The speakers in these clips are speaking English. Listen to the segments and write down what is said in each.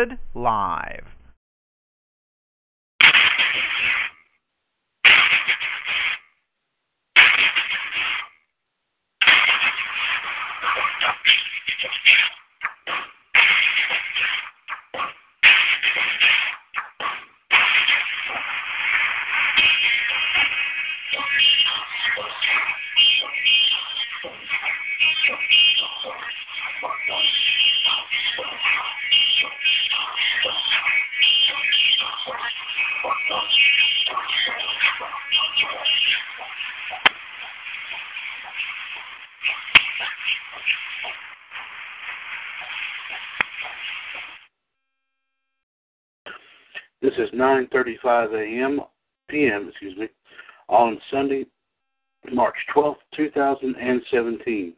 Recorded live. This is 9:35 a.m. p.m. Excuse me, on Sunday, March 12th, 2017.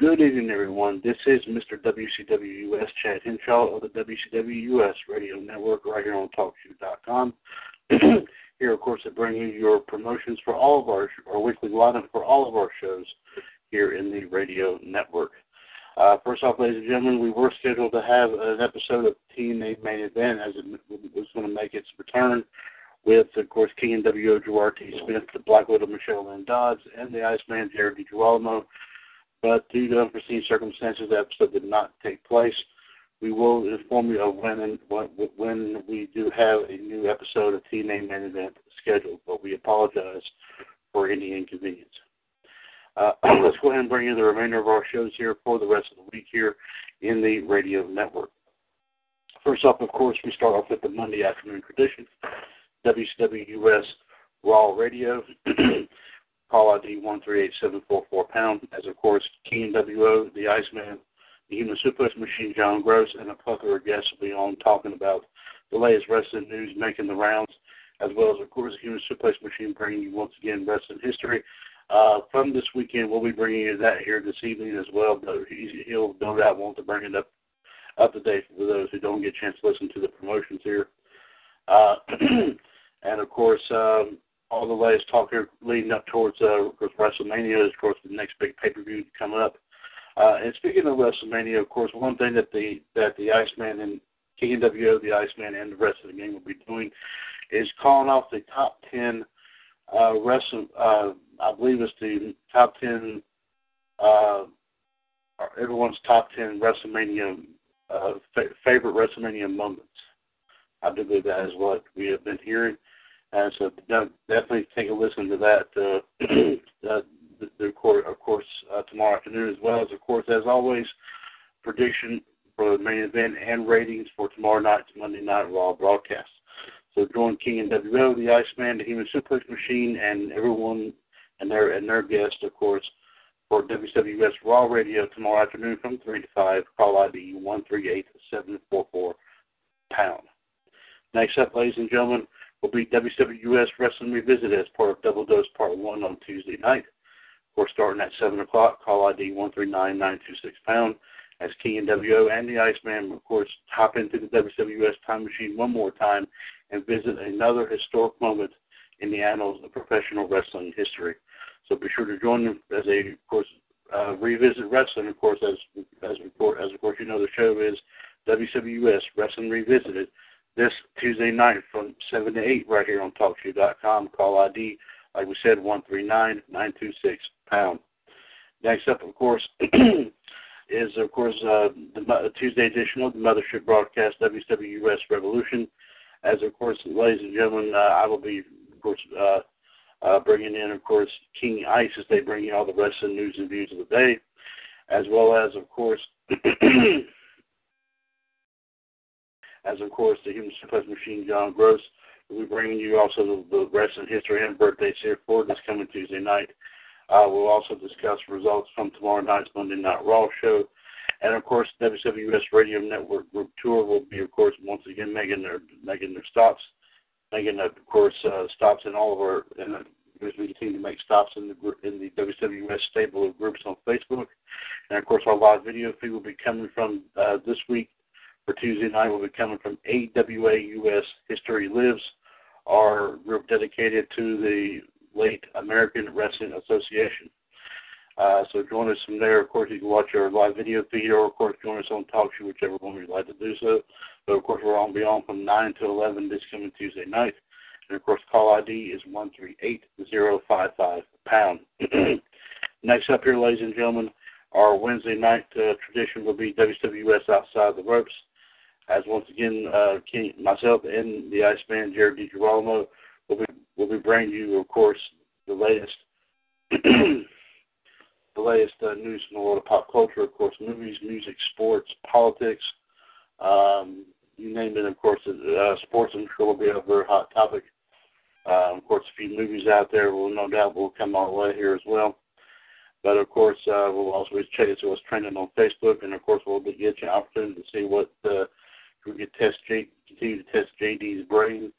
Good evening, everyone. This is Mr. WCW US Chad Hinshaw of the WCW US Radio Network right here on TalkShoe.com. here, of course, to bring you your promotions for all of our, our weekly lineup for all of our shows here in the radio network. Uh, first off, ladies and gentlemen, we were scheduled to have an episode of TNA Main Event as it was going to make its return with, of course, King and WO Gerard T. Smith, the Black Widow Michelle Lynn Dodds, and the Iceman Jared DiGirolamo. But due to unforeseen circumstances, the episode did not take place. We will inform you of when and when we do have a new episode of TNA Main Event scheduled, but we apologize for any inconvenience. Uh, let's go ahead and bring you the remainder of our shows here for the rest of the week here in the radio network. First up, of course, we start off with the Monday afternoon tradition. WCW US Raw Radio, call ID 138744 pound, as of course, King WO, the Iceman, the Human Suplex Machine, John Gross, and a plethora of guests will be on talking about the latest wrestling news making the rounds, as well as, of course, the Human Suplex Machine bringing you once again wrestling history uh, from this weekend, we'll be bringing you that here this evening as well. But he'll no doubt want to bring it up up to date for those who don't get a chance to listen to the promotions here. Uh, and of course, um, all the latest talk here leading up towards uh, WrestleMania is, of course, the next big pay per view coming up. Uh, and speaking of WrestleMania, of course, one thing that the that the Iceman and King WO, the Iceman, and the rest of the game will be doing is calling off the top ten uh, wrestle, uh, I believe it's the top ten, uh, everyone's top ten WrestleMania uh, fa- favorite WrestleMania moments. I do believe that is what we have been hearing, and so definitely take a listen to that. Uh, uh, the, the court, of course, uh, tomorrow afternoon, as well as, of course, as always, prediction for the main event and ratings for tomorrow night's Monday Night Raw broadcast. So join King and WO, the Iceman, the Human Suplex Machine, and everyone and their and their guests, of course, for WWS Raw Radio tomorrow afternoon from three to five. Call ID one three eight seven four four pound. Next up, ladies and gentlemen, will be WWS Wrestling Revisited as part of Double Dose Part One on Tuesday night. Of course, starting at seven o'clock. Call ID one three nine nine two six pound. As King and WO and the Iceman, of course, hop into the WWS time machine one more time and visit another historic moment in the annals of professional wrestling history. So be sure to join them as they, of course, uh, revisit wrestling. Of course, as as as of course you know, the show is WWS Wrestling Revisited this Tuesday night from seven to eight right here on TalkShoe.com. Call ID, like we said, one three nine nine two six pound. Next up, of course. is of course uh, the Tuesday edition of the Mothership broadcast WWS Revolution as of course, ladies and gentlemen, uh, I will be, of course, uh, uh, bringing in, of course, King Ice as they bring you all the rest of the news and views of the day, as well as, of course, as of course, the Human Suplex Machine, John Gross, be bringing you also the, the wrestling history and birthdays here for this coming Tuesday night. Uh, we'll also discuss results from tomorrow night's Monday Night Raw show. And of course, WWS Radio Network Group Tour will be, of course, once again making their making their stops, making, of course, uh, stops in all of our. In as we continue to make stops in the in the WWS stable of groups on Facebook, and of course, our live video feed will be coming from uh, this week for Tuesday night. Will be coming from AWA US History Lives, our group dedicated to the late American Wrestling Association. Uh, so join us from there. Of course, you can watch our live video feed, or of course, join us on TalkShoe, whichever one you'd like to do so. But of course, we're on beyond from 9 to 11 this coming Tuesday night. And of course, call ID is 138055 pound. Next up here, ladies and gentlemen, our Wednesday night uh, tradition will be WWS Outside the Ropes. As once again, uh, King, myself and the Iceman, Jared DiGirolamo, will be, will be bringing you, of course, the latest the latest uh, news in the world of pop culture, of course, movies, music, sports, politics, um, you named it. Of course, uh, sports I'm sure will be a very hot topic. Uh, of course, a few movies out there will no doubt will come our way here as well. But of course, uh, we'll also check it what's trending on Facebook, and of course, we'll get you an opportunity to see what uh, we can test J, continue to test JD's brain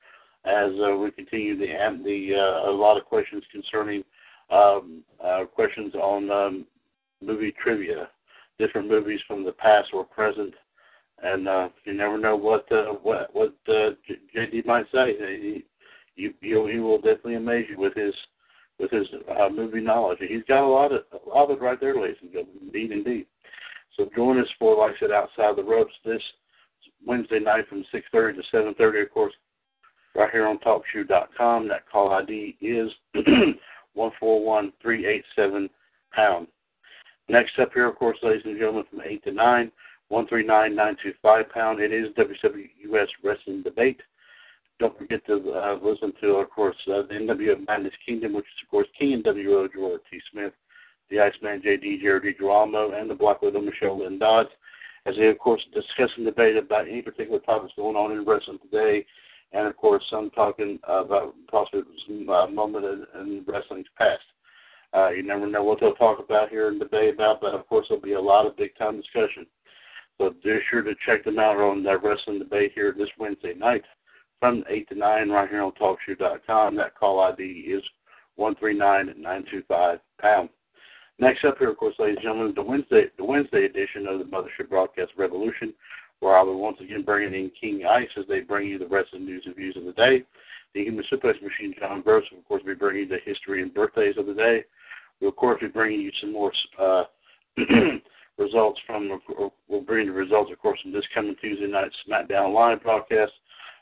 as uh, we continue the the uh, a lot of questions concerning um, uh, questions on um, movie trivia, different movies from the past or present, and uh, you never know what uh, what what uh, JD might say. He, you, you, he will definitely amaze you with his with his uh, movie knowledge. He's got a lot of a lot of it right there, ladies and gentlemen, indeed, indeed. So join us for, like I said, outside the ropes this Wednesday night from 6:30 to 7:30, of course, right here on TalkShoe.com. That call ID is one four one three eight seven pound. Next up here, of course, ladies and gentlemen, from eight to nine, one three nine nine two five pound. It is WWS Wrestling Debate. Don't forget to uh, listen to, of course, uh, the NWO Madness Kingdom, which is, of course, King and WO Gerard T. Smith, the Iceman JD Jared DiGirolamo, and the Black Widow Michelle Lynn Dodds, as they, of course, discuss and debate about any particular topics going on in wrestling today and of course some talking about possibly some uh, moment in, in wrestling's past. Uh, you never know what they'll talk about here and debate about, but of course there'll be a lot of big time discussion. So be sure to check them out on that wrestling debate here this Wednesday night from 8 to 9 right here on TalkShoe.com. That call ID is 139925 pound. Next up here, of course, ladies and gentlemen, the Wednesday the Wednesday edition of the Mothership Broadcast Revolution where I will once again bring in King Ice as they bring you the the news and views of the day. The Human Suplex Machine, John Gross, will, of course, be bringing you the history and birthdays of the day. We'll, of course, be bringing you some more uh, results from, we'll bring the results, of course, from this coming Tuesday night SmackDown Live broadcast.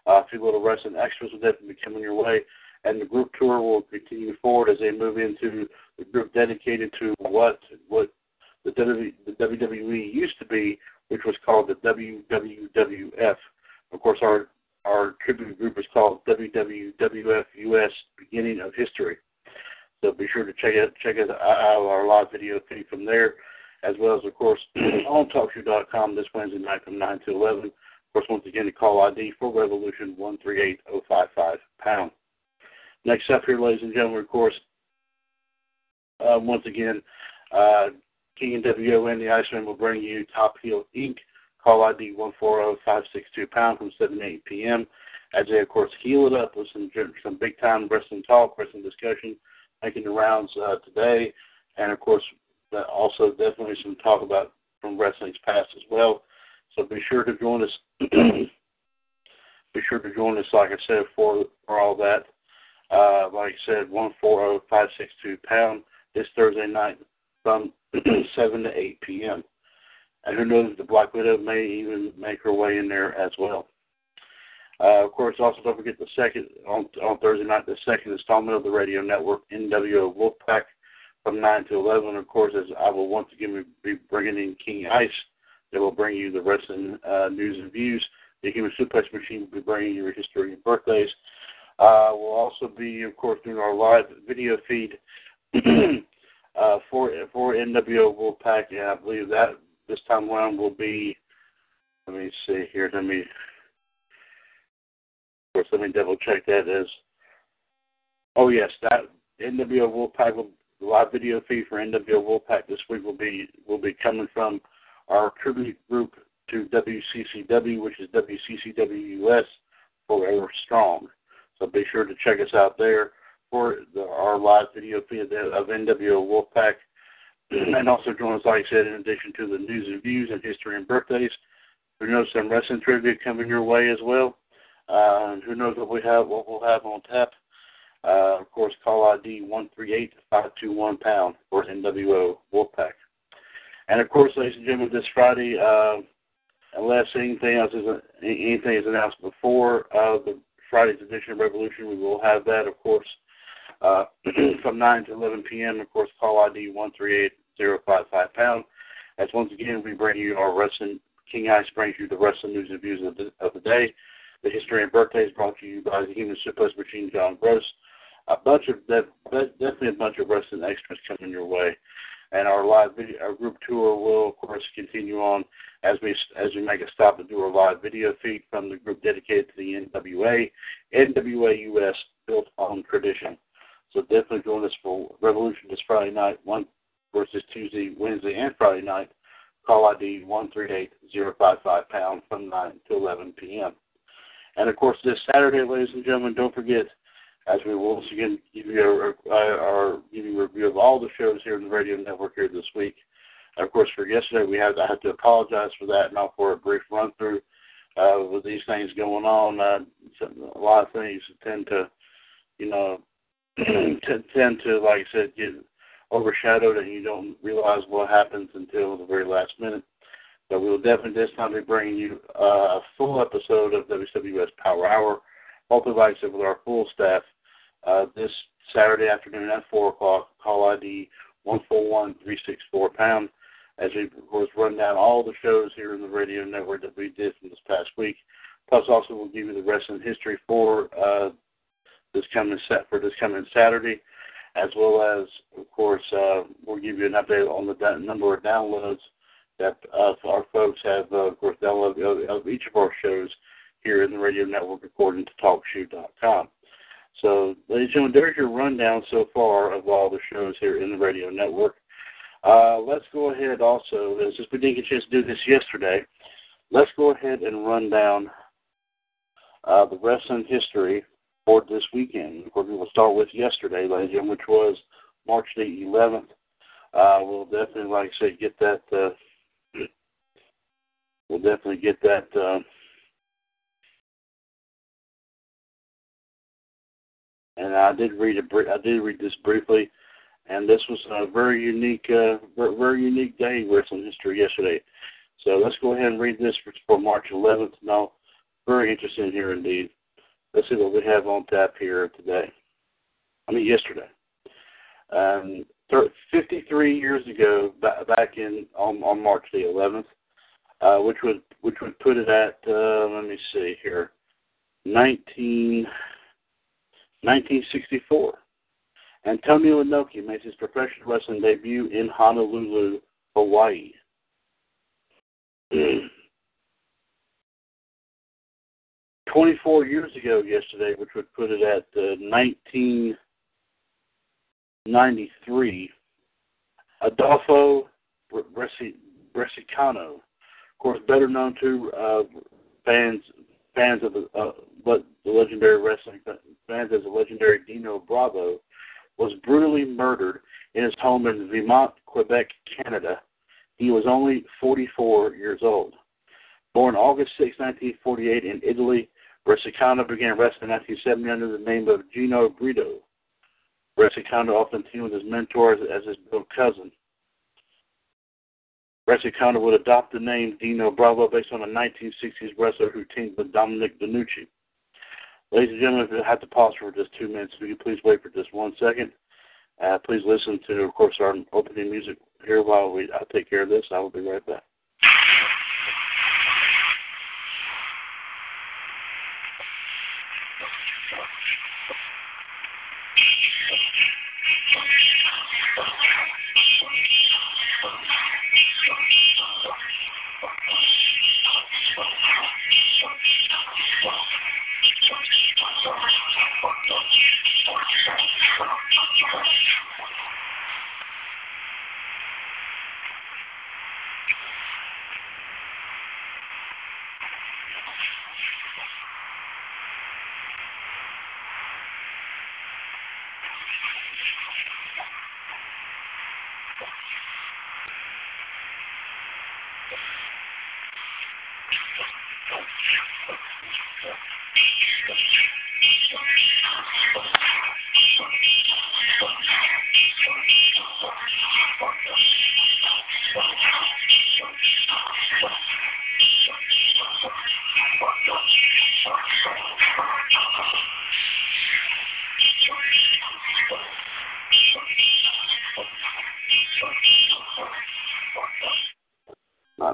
Uh, a few little wrestling extras will definitely be coming your way. And the group tour will continue forward as they move into the group dedicated to what what the WWE used to be which was called the WWWF. Of course, our our tribute group is called WWWF US Beginning of History. So be sure to check it check out our live video feed from there, as well as of course on TalkShoe.com this Wednesday night from nine to eleven. Of course, once again, the call ID for Revolution one three eight zero oh five five pound. Next up here, ladies and gentlemen, of course, uh, once again, uh, King and WO and the Iceman will bring you Top Heel Inc. Call ID 140562 pound from 7 to 8 p.m. As they, of course, heal it up with some some big time wrestling talk, wrestling discussion, making the rounds uh, today, and of course, also definitely some talk about from wrestling's past as well. So be sure to join us. be sure to join us, like I said, for for all that. Uh, like I said, one four zero five six two pound this Thursday night from 7 to 8 p.m. And who knows, the Black Widow may even make her way in there as well. Uh, of course, also don't forget the second on, on Thursday night, the second installment of the radio network, NWO Wolfpack, from 9 to 11. Of course, as I will once again be bringing in King Ice, that will bring you the wrestling uh, news and views. The Human Suplex Machine will be bringing you your history and birthdays. Uh, we'll also be, of course, doing our live video feed uh, for for NWO Wolfpack. and I believe that this time around will be. Let me see here. Let me. Of course, let me double check that. Is. Oh yes, that NWO Wolfpack will the live video feed for NWO Wolfpack this week will be will be coming from our tribute group to WCCW, which is WCCW US Forever Strong. So be sure to check us out there for the, our live video feed of NWO Wolfpack. And also join us, like I said, in addition to the news and views and history and birthdays. Who knows some wrestling trivia coming your way as well. Uh, who knows what we have, what we'll have on tap. Uh, of course, call ID one three eight five two one pound for NWO Wolfpack. And of course, ladies and gentlemen, this Friday, uh, unless anything else is anything is announced before uh, the Friday's edition of Revolution, we will have that, of course, uh, from 9 to 11 p.m. Of course, call ID one three eight zero five five pound. As once again, we bring you our wrestling. King Ice brings you the wrestling news and views of the, of the day. The history and birthdays brought to you by the Human Suplex Machine, John Gross. A bunch of that definitely a bunch of wrestling extras coming your way, and our live video, our group tour will of course continue on as we as we make a stop to do our live video feed from the group dedicated to the NWA, NWA US built on tradition. So definitely join us for Revolution this Friday night, one versus Tuesday, Wednesday, and Friday night. Call ID one three eight zero five five pound from nine to eleven p.m. And of course, this Saturday, ladies and gentlemen, don't forget, as we will once again give you our, our a review of all the shows here in the radio network here this week. Of course, for yesterday, we have I have to apologize for that, not for a brief run through. Uh, with these things going on, uh, a lot of things tend to, you know, tend to, like I said, get overshadowed, and you don't realize what happens until the very last minute. But we will definitely this time be bringing you uh, a full episode of WWS Power Hour, multivites with our full staff uh, this Saturday afternoon at 4 o'clock. Call ID 141364 pound as we, of course, run down all the shows here in the radio network that we did from this past week. Plus, also, we'll give you the wrestling history for uh, this coming set for this coming Saturday, as well as, of course, uh, we'll give you an update on the number of downloads that uh, our folks have, uh, of course, downloaded of each of our shows here in the radio network according to TalkShoe.com. So, ladies and gentlemen, there's your rundown so far of all the shows here in the radio network. Uh, let's go ahead also, since we didn't get a chance to do this yesterday, let's go ahead and run down uh, the wrestling history for this weekend. Of course, we will start with yesterday, ladies and gentlemen, which was March the 11th. Uh, we'll definitely, like I said, get that uh, we'll definitely get that. And I did read it. I did read this briefly, and this was a very unique, uh, very unique day in wrestling history yesterday. So let's go ahead and read this for, March 11th. Now, very interesting here indeed. Let's see what we have on tap here today. I mean, yesterday. Um, 53 years ago, back in on, on March the 11th, uh, which would which would put it at uh, let me see here, 19, 1964. Antonio Inoki makes his professional wrestling debut in Honolulu, Hawaii. 24 years ago yesterday, which would put it at uh, 1993, Adolfo Bresciano of course, better known to uh, fans fans of the, uh, the legendary wrestling fans as the legendary Dino Bravo, was brutally murdered in his home in Vermont, Quebec, Canada. He was only 44 years old. Born August 6, 1948, in Italy, Bresciano began wrestling in 1970 under the name of Gino Brito. Bresciano often teamed with his mentor as, as his cousin. Bresciano would adopt the name Dino Bravo based on a 1960s wrestler who teamed with Dominic DeNucci. Ladies and gentlemen, if you have to pause for just two minutes, will you please wait for just one second? Uh, please listen to, of course, our opening music here while we I take care of this. I will be right back.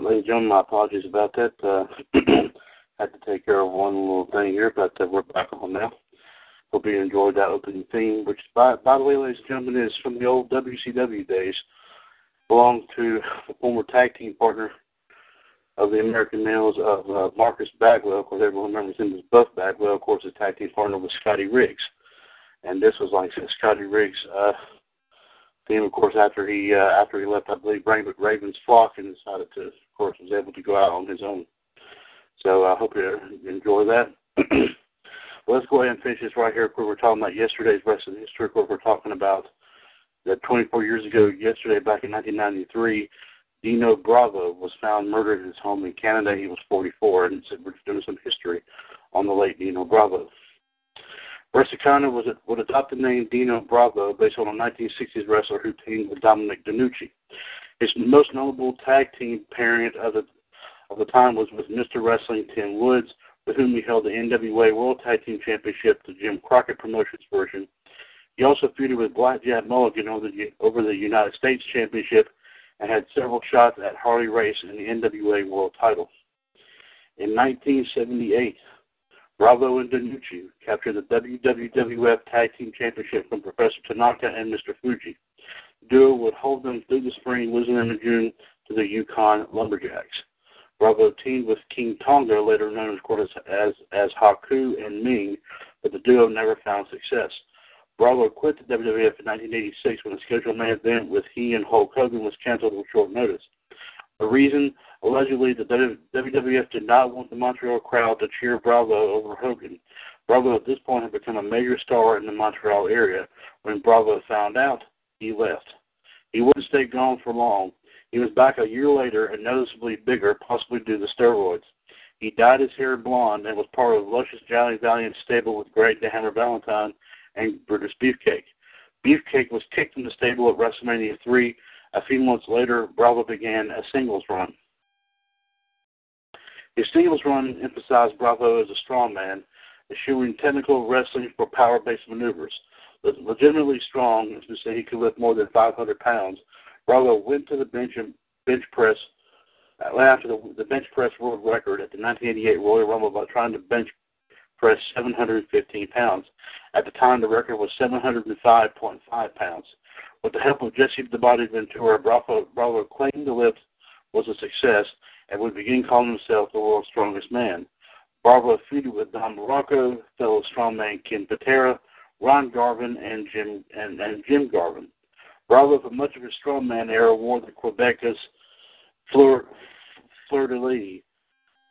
Ladies and gentlemen, my apologies about that. Uh, had to take care of one little thing here, but uh, we're back on now. Hope you enjoyed that opening theme, which, by, by the way, ladies and gentlemen, is from the old WCW days. Belonged to the former tag team partner of the American Males of uh, Marcus Bagwell. Of course, everyone remembers him as Buff Bagwell. Of course, his tag team partner was Scotty Riggs. And this was like Scotty Riggs' uh, theme, of course, after he uh, after he left, I believe, Raven's flock and decided to, of course, was able to go out on his own. So I hope you enjoy that. let's go ahead and finish this right here. Of we're talking about yesterday's wrestling history. Of course, we're talking about that 24 years ago, yesterday, back in 1993, Dino Bravo was found murdered in his home in Canada. He was 44, and so we're doing some history on the late Dino Bravo. Bresciano was would adopt the name Dino Bravo based on a 1960s wrestler who teamed with Dominic DeNucci. His most notable tag team pairing of the of the time was with Mr. Wrestling Tim Woods, with whom he held the NWA World Tag Team Championship, the Jim Crockett Promotions version. He also feuded with Blackjack Mulligan over the, over the United States Championship and had several shots at Harley Race and the NWA World title. In 1978, Bravo and DeNucci captured the WWF Tag Team Championship from Professor Tanaka and Mr. Fuji. Duo would hold them through the spring, losing them in June to the Yukon Lumberjacks. Bravo teamed with King Tonga, later known of course as, as Haku and Ming, but the duo never found success. Bravo quit the WWF in 1986 when a scheduled main event with he and Hulk Hogan was canceled with short notice. The reason, allegedly, the WWF did not want the Montreal crowd to cheer Bravo over Hogan. Bravo at this point had become a major star in the Montreal area. When Bravo found out, he left. He wouldn't stay gone for long. He was back a year later and noticeably bigger, possibly due to steroids. He dyed his hair blonde and was part of Luscious Johnny Valiant stable with Greg the Hammer Valentine and Brutus Beefcake. Beefcake was kicked from the stable at WrestleMania 3. A few months later, Bravo began a singles run. His singles run emphasized Bravo as a strongman, eschewing technical wrestling for power-based maneuvers. Legitimately strong, as to say he could lift more than 500 pounds, Bravo went to the bench and bench press uh, after the, the bench press world record at the 1988 Royal Rumble by trying to bench press 715 pounds. At the time, the record was 705.5 pounds. With the help of Jesse the Body Ventura, Bravo, Bravo claimed the lift was a success and would begin calling himself the world's strongest man. Bravo feuded with Don Muraco, fellow strongman Ken Patera, Ron Garvin, and Jim and, and Jim Garvin. Bravo, for much of his strongman era, wore the Quebec's fleur, fleur de lis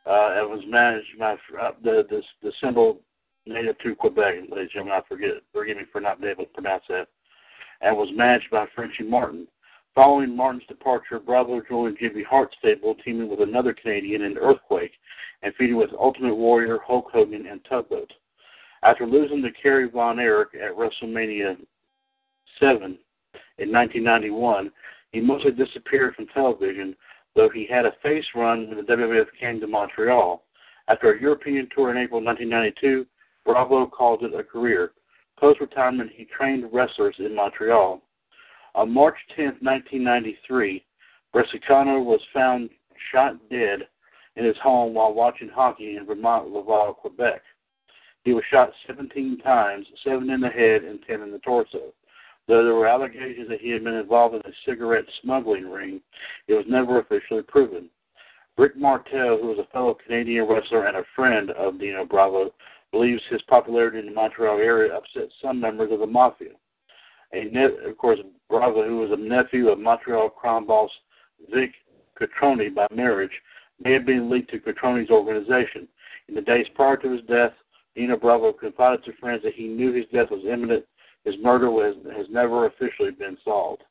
uh, and was managed by uh, the, the the symbol native to Quebec, ladies and gentlemen. I forget Forgive me for not being able to pronounce that. And was managed by Frenchy Martin. Following Martin's departure, Bravo joined Jimmy Hart's stable, teaming with another Canadian in Earthquake, and feuding with Ultimate Warrior, Hulk Hogan, and Tugboat. After losing to Kerry Von Erich at WrestleMania 7 in 1991, he mostly disappeared from television, though he had a face run when the WWF came to Montreal. After a European tour in April 1992, Bravo called it a career. Post retirement, he trained wrestlers in Montreal. On March 10, 1993, Bresciano was found shot dead in his home while watching hockey in Vermont, Laval, Quebec. He was shot 17 times, seven in the head and 10 in the torso. Though there were allegations that he had been involved in a cigarette smuggling ring, it was never officially proven. Rick Martel, who was a fellow Canadian wrestler and a friend of Dino Bravo, believes his popularity in the Montreal area upset some members of the mafia. A ne- of course, Bravo, who was a nephew of Montreal crime boss Vic Cotroni by marriage, may have been linked to Cotroni's organization. In the days prior to his death, Dino Bravo confided to friends that he knew his death was imminent his murder was, has never officially been solved.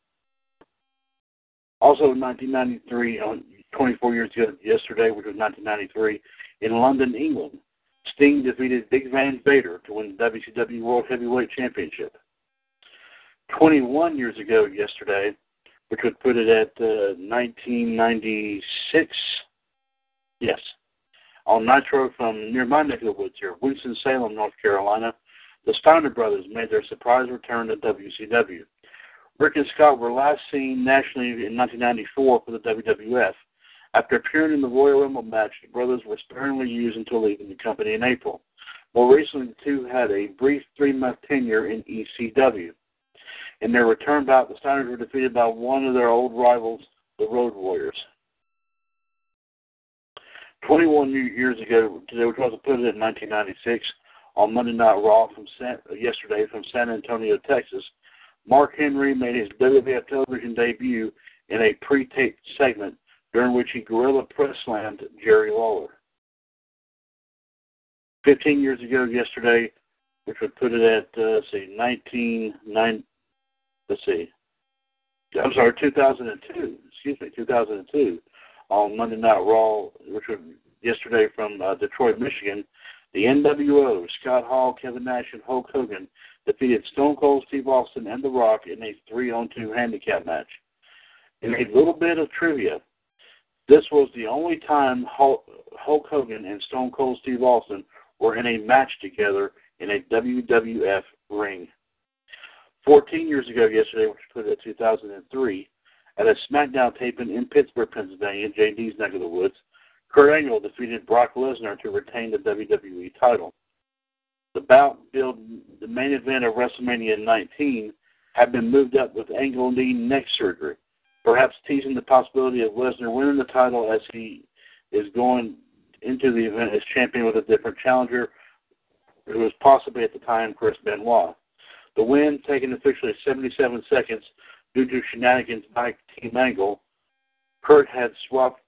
Also in 1993, on 24 years ago yesterday, which was 1993, in London, England, Sting defeated Big Van Vader to win the WCW World Heavyweight Championship. 21 years ago yesterday, which would put it at uh, 1996. Yes. On Nitro from near my neck of the woods here, Winston-Salem, North Carolina, the Steiner brothers made their surprise return to WCW. Rick and Scott were last seen nationally in 1994 for the WWF. After appearing in the Royal Rumble match, the brothers were sparingly used until leaving the company in April. More recently, the two had a brief three-month tenure in ECW. In their return bout, the Steiners were defeated by one of their old rivals, the Road Warriors. 21 years ago today, which was put in 1996, on Monday Night Raw from San, yesterday from San Antonio, Texas, Mark Henry made his WWF television debut in a pre-taped segment during which he gorilla press slammed Jerry Lawler. 15 years ago yesterday, which would put it at, uh, see, 1990, let's see, I'm sorry, 2002, excuse me, 2002, on Monday Night Raw, which was yesterday from uh, Detroit, Michigan, the NWO, Scott Hall, Kevin Nash, and Hulk Hogan defeated Stone Cold Steve Austin and The Rock in a three-on-two handicap match. In a little bit of trivia, this was the only time Hulk Hogan and Stone Cold Steve Austin were in a match together in a WWF ring. 14 years ago yesterday, which put it at 2003, at a SmackDown taping in Pittsburgh, Pennsylvania, JD's neck of the woods, Kurt Angle defeated Brock Lesnar to retain the WWE title. The bout billed the main event of WrestleMania 19 had been moved up with Angle needing neck surgery, perhaps teasing the possibility of Lesnar winning the title as he is going into the event as champion with a different challenger, who was possibly at the time Chris Benoit. The win, taken officially 77 seconds due to shenanigans by Team Angle, Kurt had swapped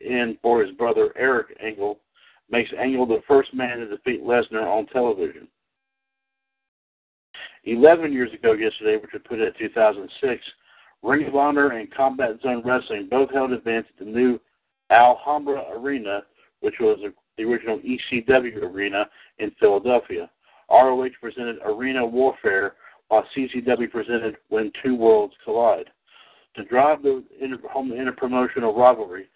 in for his brother Eric Angle, makes Angle the first man to defeat Lesnar on television. 11 years ago yesterday, which would put it at 2006, Ring of Honor and Combat Zone Wrestling both held events at the new Alhambra Arena, which was the original ECW arena in Philadelphia. ROH presented Arena Warfare, while CZW presented When Two Worlds Collide. To drive the inter- home interpromotional rivalry,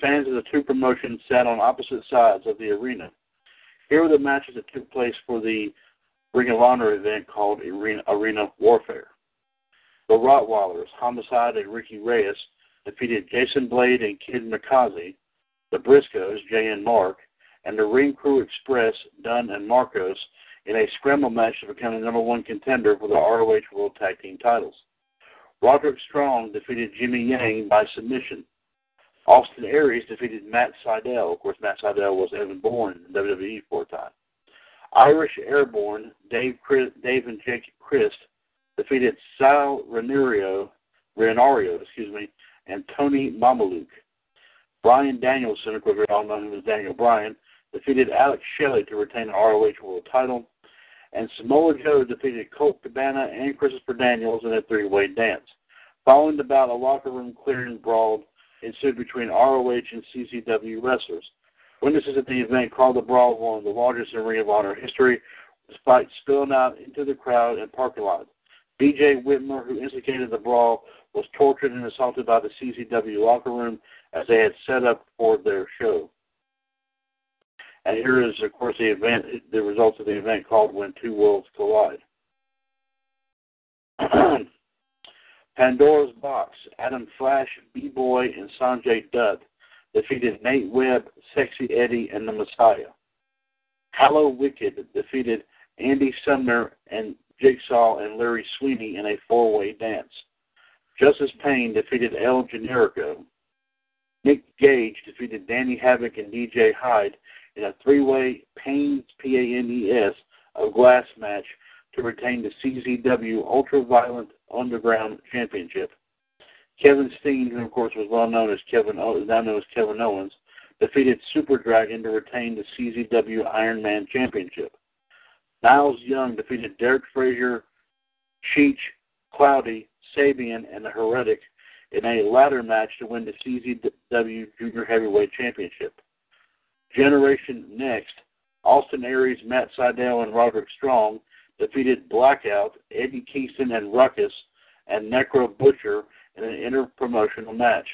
fans of the two promotions sat on opposite sides of the arena. Here were the matches that took place for the Ring of Honor event called Arena, arena Warfare. The Rottweilers, Homicide and Ricky Reyes, defeated Jason Blade and Kid Mikaze. The Briscoes, Jay and Mark, and the Ring Crew Express, Dunn and Marcos, in a scramble match to become the number one contender for the ROH World Tag Team titles. Roderick Strong defeated Jimmy Yang by submission. Austin Aries defeated Matt Sydal. Of course, Matt Sydal was Evan Bourne in WWE for a time. Irish Airborne, Dave, Chris, Dave and Jake Crist defeated Sal Renario, Renario, excuse me, and Tony Mamaluke. Brian Danielson, of course, we all know him as Daniel Bryan, defeated Alex Shelley to retain the ROH World Title. And Samoa Joe defeated Colt Cabana and Christopher Daniels in a three-way dance. Following the bout, a locker room clearing brawl ensued between ROH and CZW wrestlers. Witnesses at the event called the brawl one of the largest in Ring of Honor history, despite spilling out into the crowd and parking lot. BJ Whitmer, who instigated the brawl, was tortured and assaulted by the CZW locker room as they had set up for their show. And here is, of course, the event, the results of the event called "When Two Worlds Collide." Pandora's Box, Adam Flash, B-Boy, and Sanjay Dutt defeated Nate Webb, Sexy Eddie, and the Messiah. Hallow Wicked defeated Andy Sumner and Jigsaw and Larry Sweeney in a four-way dance. Justice Payne defeated El Generico. Nick Gage defeated Danny Havoc and DJ Hyde in a three-way Payne's P-A-N-E-S of glass match to retain the CZW Ultra Violent Underground Championship. Kevin Steen, who of course was well known as Kevin, now known as Kevin Owens, defeated Super Dragon to retain the CZW Iron Man Championship. Niles Young defeated Derek Frazier, Cheech, Cloudy, Sabian, and the Heretic in a ladder match to win the CZW Junior Heavyweight Championship. Generation Next, Austin Aries, Matt Sydal, and Roderick Strong defeated Blackout, Eddie Kingston, and Ruckus, and Necro Butcher in an inter-promotional match.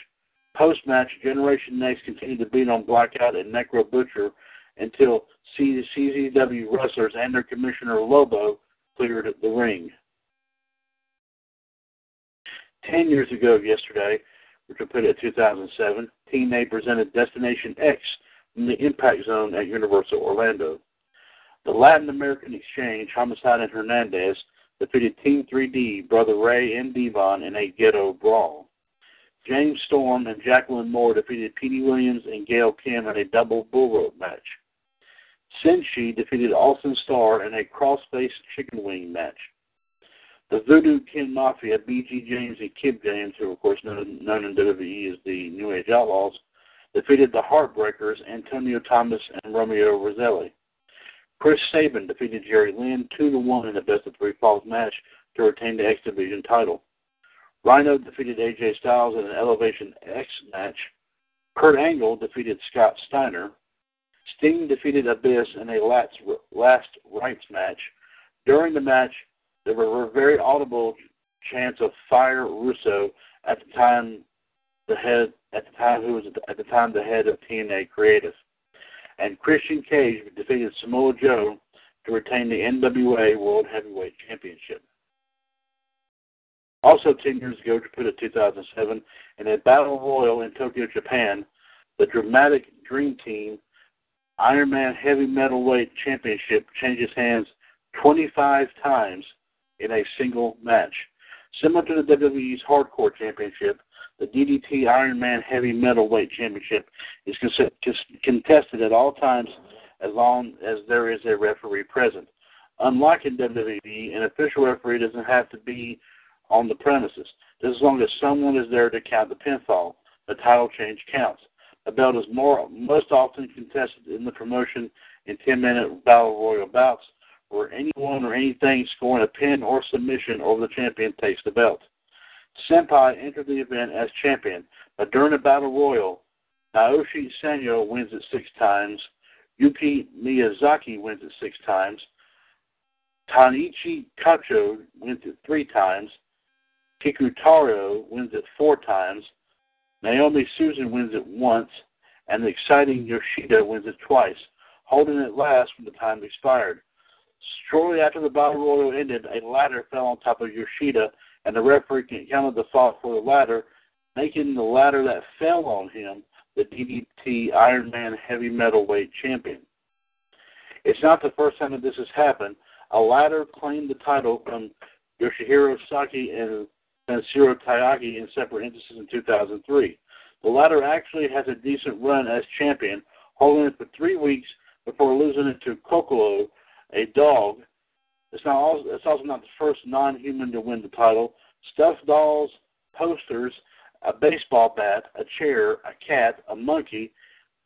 Post-match, Generation Next continued to beat on Blackout and Necro Butcher until CZW wrestlers and their commissioner Lobo cleared the ring. Ten years ago yesterday, which we put at 2007, TNA presented Destination X from the Impact Zone at Universal Orlando. The Latin American Exchange, Homicide and Hernandez, defeated Team 3D, Brother Ray and Devon in a ghetto brawl. James Storm and Jacqueline Moore defeated Petey Williams and Gail Kim in a double bull rope match. Senshi defeated Austin Starr in a cross-faced chicken wing match. The Voodoo Kin Mafia, BG James and Kip James, who are of course known, known in WWE as the New Age Outlaws, defeated the Heartbreakers, Antonio Thomas and Romeo Roselli. Chris Sabin defeated Jerry Lynn 2 to 1 in a best of three falls match to retain the X Division title. Rhino defeated AJ Styles in an Elevation X match. Kurt Angle defeated Scott Steiner. Sting defeated Abyss in a last, last rites match. During the match, there were very audible chants of "Fire Russo" at the time. The head at the time who was at the time the head of TNA Creative, and Christian Cage defeated Samoa Joe to retain the NWA World Heavyweight Championship. Also, 10 years ago, to put it 2007, in a battle royal in Tokyo, Japan, the dramatic Dream Team Iron Man Heavy Metalweight Championship changes hands 25 times in a single match. Similar to the WWE's Hardcore Championship, the DDT Iron Man Heavy Metalweight Championship is contested at all times as long as there is a referee present. Unlike in WWE, an official referee doesn't have to be on the premises. As long as someone is there to count the pinfall, the title change counts. A belt is more most often contested in the promotion in 10-minute battle royal bouts, where anyone or anything scoring a pin or submission over the champion takes the belt. Senpai entered the event as champion, but during the battle royal, Naoshi Sanyo wins it six times, Yuki Miyazaki wins it six times, Tanichi Kacho wins it three times, Kikutaro wins it four times, Naomi Susan wins it once, and the exciting Yoshida wins it twice, holding it last when the time expired. Shortly after the battle royal ended, a ladder fell on top of Yoshida, and the referee counted the fall for the ladder, making the ladder that fell on him the DDT Iron Man Heavy Metalweight Champion. It's not the first time that this has happened. A ladder claimed the title from Yoshihiro Saki and Sanshiro Takagi in separate instances in 2003. The latter actually has a decent run as champion, holding it for three weeks before losing it to Kokolo, a dog. It's, not also, it's also not the first non-human to win the title. Stuffed dolls, posters, a baseball bat, a chair, a cat, a monkey,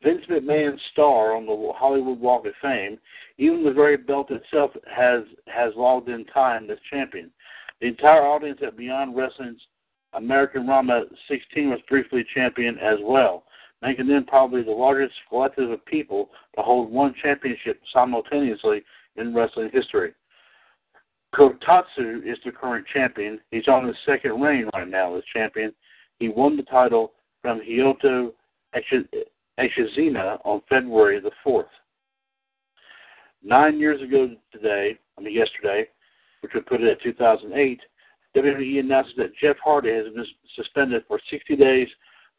Vince McMahon's star on the Hollywood Walk of Fame, even the very belt itself has has logged in time as champion. The entire audience at Beyond Wrestling's Americanrana 16 was briefly champion as well, making them probably the largest collective of people to hold one championship simultaneously in wrestling history. Kotatsu is the current champion. He's on his second reign right now as champion. He won the title from Hyoto Eshizina on February the 4th. Nine years ago today, I mean yesterday, which would put it at 2008, WWE announced that Jeff Hardy has been suspended for 60 days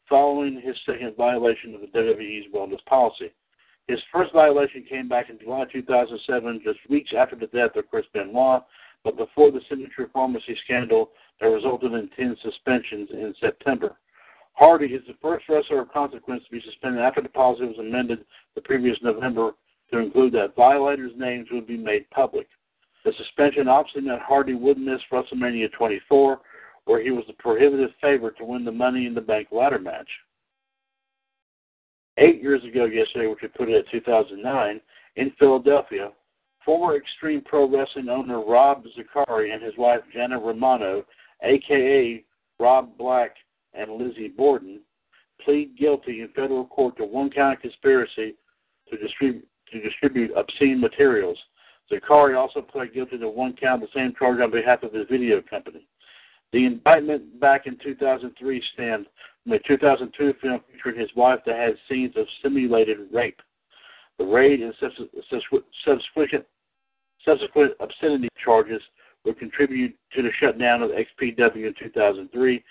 following his second violation of the WWE's wellness policy. His first violation came back in July 2007, just weeks after the death of Chris Benoit, but before the Signature Pharmacy scandal that resulted in 10 suspensions in September. Hardy is the first wrestler of consequence to be suspended after the policy was amended the previous November to include that violators' names would be made public. The suspension obviously meant Hardy would miss WrestleMania 24, where he was the prohibitive favorite to win the Money in the Bank ladder match. Eight years ago yesterday, which we put it at 2009, in Philadelphia, former Extreme Pro Wrestling owner Rob Zicari and his wife Jenna Romano, aka Rob Black and Lizzie Borden, plead guilty in federal court to one count of conspiracy to distribute to distribute obscene materials. Zicari also pled guilty to one count of the same charge on behalf of his video company. The indictment back in 2003 stemmed from a 2002 film featuring his wife that had scenes of simulated rape. The raid and subsequent, subsequent obscenity charges would contribute to the shutdown of XPW in 2003,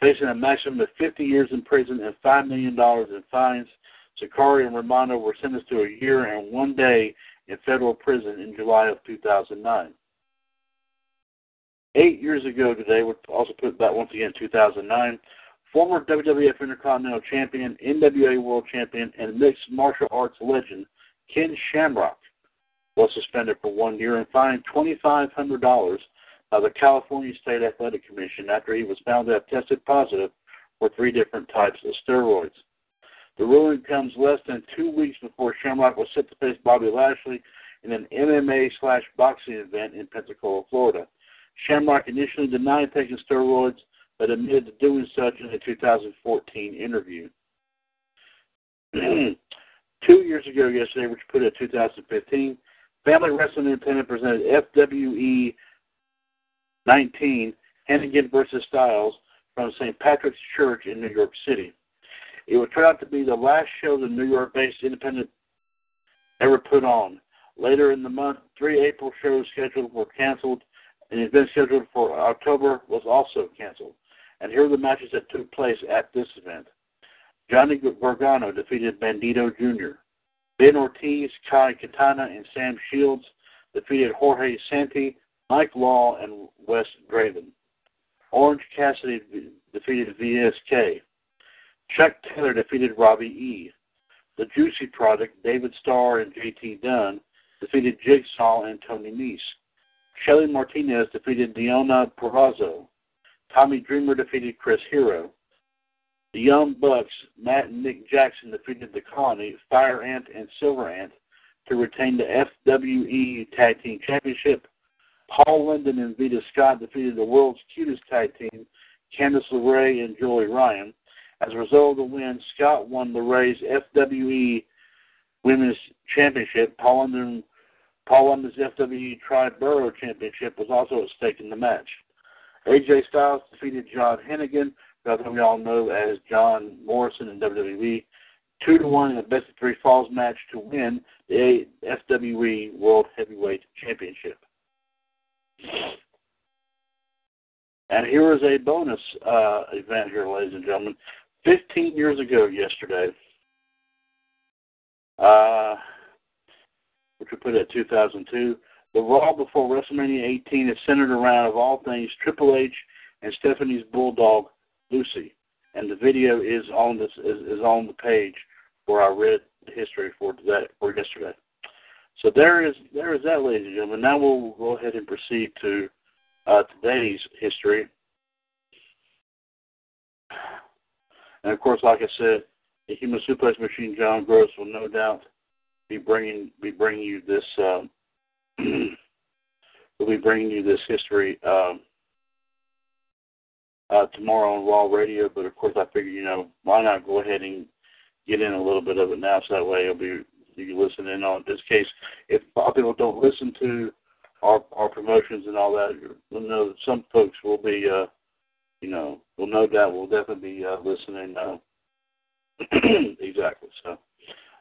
facing a maximum of 50 years in prison and $5 million in fines. Zicari and Romano were sentenced to a year and one day in federal prison in July of 2009. Eight years ago today, we also put that once again 2009, former WWF Intercontinental Champion, NWA World Champion, and mixed martial arts legend Ken Shamrock was suspended for one year and fined $2,500 by the California State Athletic Commission after he was found to have tested positive for three different types of steroids. The ruling comes less than two weeks before Shamrock was set to face Bobby Lashley in an MMA slash boxing event in Pensacola, Florida. Shamrock initially denied taking steroids, but admitted to doing such in a 2014 interview. Two years ago yesterday, which put it 2015, Family Wrestling Independent presented FWE 19, Hennigan versus Styles from St. Patrick's Church in New York City. It would turn out to be the last show the New York based independent ever put on. Later in the month, three April shows scheduled were canceled, and the event scheduled for October was also canceled. And here are the matches that took place at this event. Johnny Gargano defeated Bandito Jr. Ben Ortiz, Kai Katana, and Sam Shields defeated Jorge Santi, Mike Law, and Wes Draven. Orange Cassidy defeated VSK. Chuck Taylor defeated Robbie E. The Juicy Product, David Starr and JT Dunn, defeated Jigsaw and Tony Nese. Shelly Martinez defeated Deonna Purrazzo. Tommy Dreamer defeated Chris Hero. The Young Bucks, Matt and Nick Jackson defeated the Colony, Fire Ant and Silver Ant to retain the FWE Tag Team Championship. Paul London and Vita Scott defeated the world's cutest tag team, Candice LeRae and Joey Ryan. As a result of the win, Scott won the LeRae's FWE Women's Championship. Paul London, Paul London's FWE Tri-Borough Championship was also at stake in the match. AJ Styles defeated John Hennigan that we all know as John Morrison in WWE, two to one in a best of three falls match to win the FWE World Heavyweight Championship. And here is a bonus uh, event here, ladies and gentlemen. 15 years ago yesterday, uh, which we put at 2002, the Raw before WrestleMania 18 is centered around, of all things, Triple H and Stephanie's Bulldog Lucy, and the video is on this is, is on the page where I read the history for today for yesterday. So there is there is that, ladies and gentlemen. Now we'll go ahead and proceed to uh, today's history. And of course, like I said, the Human Suplex Machine, John Gross, will no doubt be bringing be bringing you this. Um, will be bringing you this history um, uh, tomorrow on Raw Radio. But of course, I figured, you know, why not go ahead and get in a little bit of it now, so that way you'll be you can listen in on this case. If a lot of people don't listen to our our promotions and all that, you'll know that some folks will be, uh, you know, will no doubt will definitely be uh, listening. Uh, exactly. So,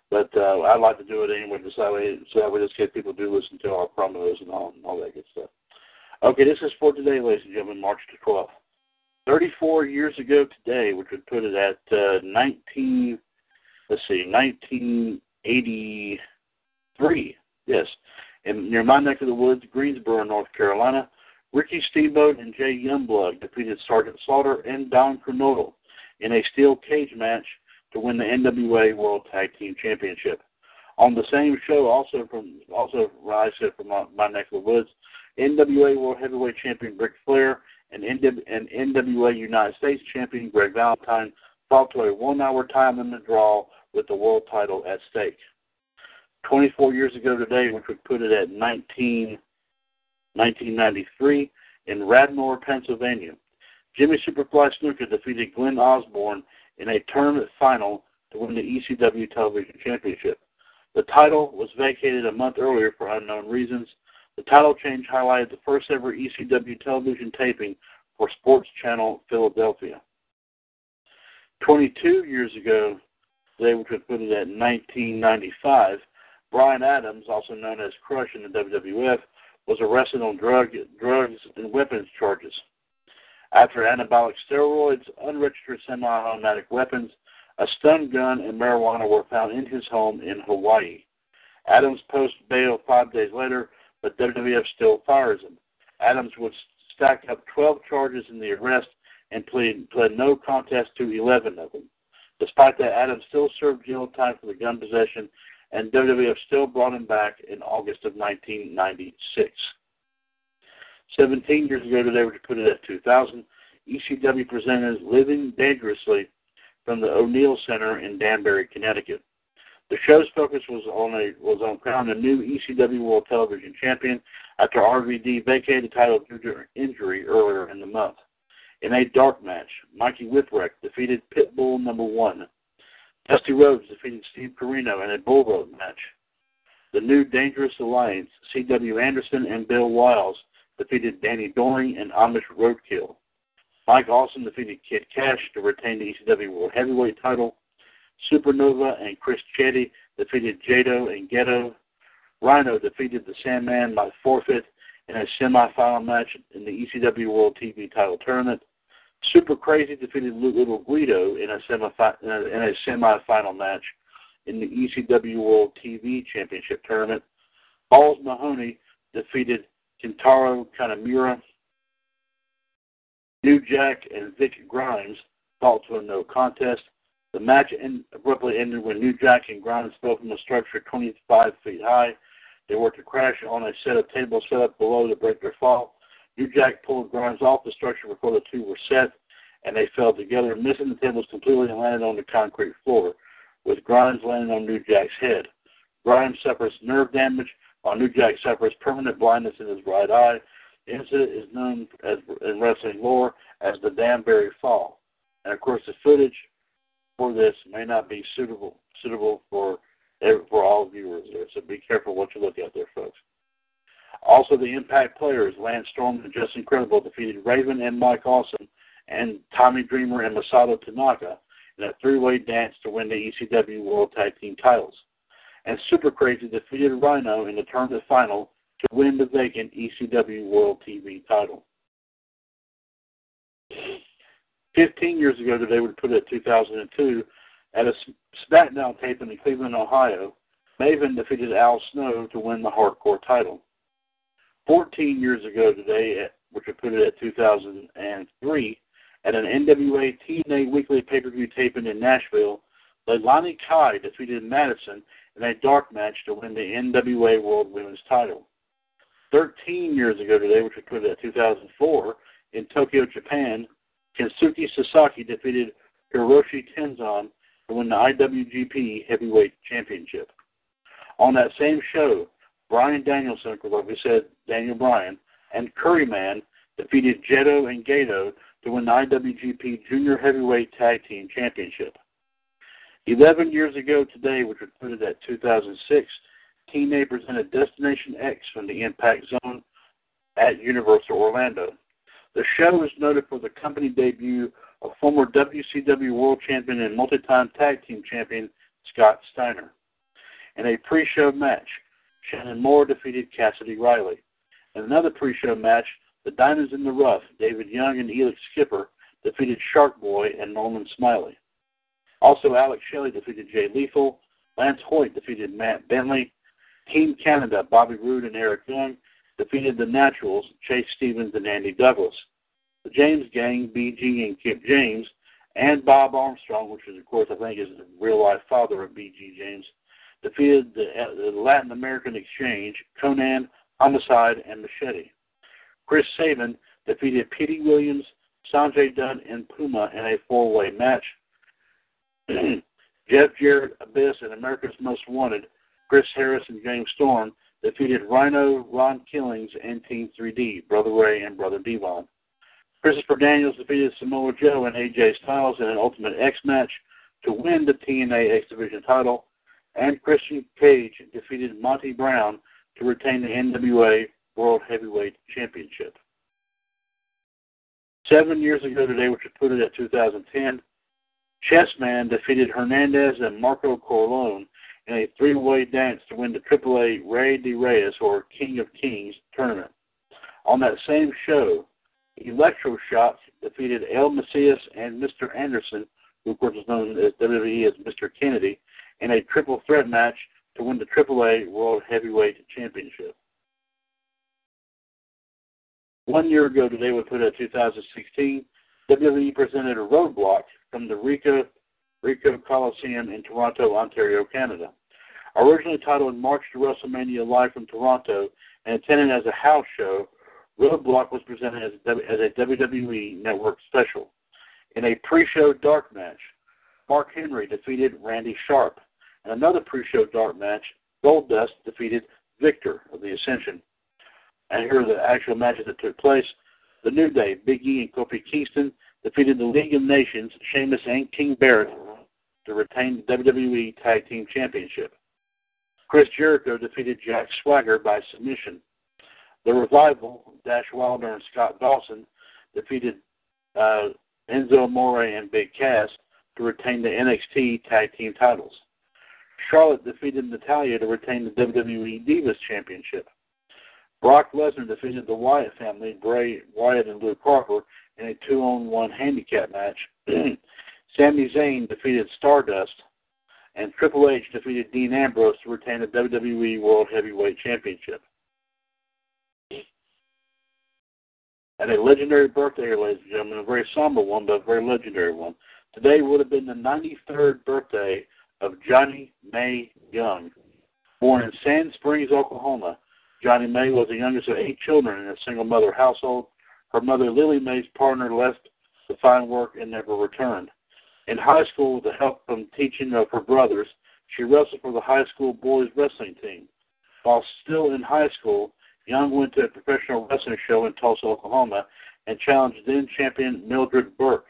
but uh, I'd like to do it anyway, so that way, so that way, this case people do listen to our promos and all and all that good stuff. Okay, this is for today, ladies and gentlemen, March the twelfth. 34 years ago today, which would put it at uh, 19, let's see, 1983. Yes, in near my neck of the woods, Greensboro, North Carolina, Ricky Steamboat and Jay Youngblood defeated Sergeant Slaughter and Don Kernodle in a steel cage match to win the NWA World Tag Team Championship. On the same show, also from also said from my, my neck of the woods, NWA World Heavyweight Champion Ric Flair and, NWA United States champion Greg Valentine fought to a one-hour time limit draw with the world title at stake. 24 years ago today, which would put it at 19, 1993, in Radnor, Pennsylvania, Jimmy Superfly Snuka defeated Glenn Osborne in a tournament final to win the ECW Television Championship. The title was vacated a month earlier for unknown reasons. The title change highlighted the first ever ECW television taping for Sports Channel Philadelphia. 22 years ago, they would have put it at 1995, Brian Adams, also known as Crush in the WWF, was arrested on drug, drugs and weapons charges. After anabolic steroids, unregistered semi automatic weapons, a stun gun, and marijuana were found in his home in Hawaii. Adams posted bail five days later, but WWF still fires him. Adams would stack up 12 charges in the arrest and plead, pled no contest to 11 of them. Despite that, Adams still served jail time for the gun possession, and WWF still brought him back in August of 1996. 17 years ago today, we put it at 2000, ECW presented Living Dangerously from the O'Neill Center in Danbury, Connecticut. The show's focus was on a was on crowning a new ECW World Television Champion after RVD vacated the title due to injury earlier in the month. In a dark match, Mikey Whipwreck defeated Pitbull number one. Dusty Rhodes defeated Steve Corino in a bull rope match. The new Dangerous Alliance, C.W. Anderson and Bill Wiles, defeated Danny Doring and Amish Roadkill. Mike Awesome defeated Kid Cash to retain the ECW World Heavyweight title. Supernova and Chris Chetti defeated Jado and Gedo. Rhino defeated the Sandman by forfeit in a semifinal match in the ECW World TV title tournament. Super Crazy defeated Little Guido in a semi uh, in a semifinal match in the ECW World TV Championship tournament. Balls Mahoney defeated Kentaro Kanemaru. New Jack and Vic Grimes fought to a no contest. The match abruptly ended when New Jack and Grimes fell from a structure 25 feet high. They were to crash on a set of tables set up below to break their fall. New Jack pulled Grimes off the structure before the two were set, and they fell together, missing the tables completely and landed on the concrete floor, with Grimes landing on New Jack's head. Grimes suffers nerve damage, while New Jack suffers permanent blindness in his right eye. The incident is known as, in wrestling lore as the Danbury Fall. And of course, the footage for this may not be suitable suitable for for all viewers there. So be careful what you look at there, folks. Also, the Impact players, Lance Storm and Justin Credible, defeated Raven and Mike Awesome and Tommy Dreamer and Masato Tanaka in a three-way dance to win the ECW World Tag Team titles. And Super Crazy defeated Rhino in the tournament final to win the vacant ECW World TV title. 15 years ago today, we put it at 2002, at a SmackDown tape in Cleveland, Ohio, Maven defeated Al Snow to win the Hardcore title. 14 years ago today, eh, which we put it at 2003, at an NWA TNA Weekly pay-per-view taping in Nashville, Leilani Kai defeated Madison in a dark match to win the NWA World Women's title. 13 years ago today, which we put it at 2004, in Tokyo, Japan, Kensuke Sasaki defeated Hiroshi Tenzan to win the IWGP Heavyweight Championship. On that same show, Bryan Danielson, like we said, Daniel Bryan, and Curryman defeated Jado and Gedo to win the IWGP Junior Heavyweight Tag Team Championship. Eleven years ago today, which was put it at 2006, TNA presented Destination X from the Impact Zone at Universal Orlando. The show is noted for the company debut of former WCW World Champion and multi-time tag team champion Scott Steiner. In a pre-show match, Shannon Moore defeated Cassidy Riley. In another pre-show match, the Diamonds in the Rough, David Young and Elix Skipper, defeated Shark Boy and Norman Smiley. Also, Alex Shelley defeated Jay Lethal. Lance Hoyt defeated Matt Bentley. Team Canada, Bobby Roode and Eric Young, defeated the Naturals, Chase Stevens and Andy Douglas. The James Gang, BG and Kip James, and Bob Armstrong, which is, of course, I think is the real life father of BG James, defeated the, the Latin American Exchange, Konnan, Homicide, and Machete. Chris Sabin defeated Petey Williams, Sanjay Dutt, and Puma in a four way match. Jeff Jarrett, Abyss, and America's Most Wanted, Chris Harris and James Storm defeated Rhino, Ron Killings, and Team 3D, Brother Ray and Brother Devon. Christopher Daniels defeated Samoa Joe and AJ Styles in an Ultimate X match to win the TNA X Division title. and Christian Cage defeated Monty Brown to retain the NWA World Heavyweight Championship. Seven years ago today, which would put it at 2010, Chessman defeated Hernandez and Marco Corleone in a three-way dance to win the AAA Rey de Reyes, or King of Kings, tournament. On that same show, Electro Shock defeated El Mesías and Mr. Anderson, who of course is known as WWE as Mr. Kennedy, in a triple threat match to win the AAA World Heavyweight Championship. One year ago today, we put out 2016, WWE presented a roadblock from the Ricoh, Ricoh Coliseum in Toronto, Ontario, Canada. Originally titled March to WrestleMania Live from Toronto and intended as a house show, Roadblock was presented as a, as a WWE Network special. In a pre-show dark match, Mark Henry defeated Randy Sharp. In another pre-show dark match, Goldust defeated Viktor of the Ascension. And here are the actual matches that took place. The New Day, Big E and Kofi Kingston defeated the League of Nations, Sheamus and King Barrett to retain the WWE Tag Team Championship. Chris Jericho defeated Jack Swagger by submission. The Revival, Dash Wilder and Scott Dawson defeated uh, Enzo Amore and Big Cass to retain the NXT Tag Team titles. Charlotte defeated Natalya to retain the WWE Divas Championship. Brock Lesnar defeated the Wyatt family, Bray Wyatt and Luke Harper, in a two-on-one handicap match. Sami Zayn defeated Stardust, and Triple H defeated Dean Ambrose to retain the WWE World Heavyweight Championship. And a legendary birthday, ladies and gentlemen, a very somber one, but a very legendary one. Today would have been the 93rd birthday of Johnnie Mae Young. Born in Sand Springs, Oklahoma, Johnnie Mae was the youngest of eight children in a single mother household. Her mother, Lily May's partner, left to find work and never returned. In high school, with the help from teaching of her brothers, she wrestled for the high school boys wrestling team. While still in high school, Young went to a professional wrestling show in Tulsa, Oklahoma, and challenged then champion Mildred Burke.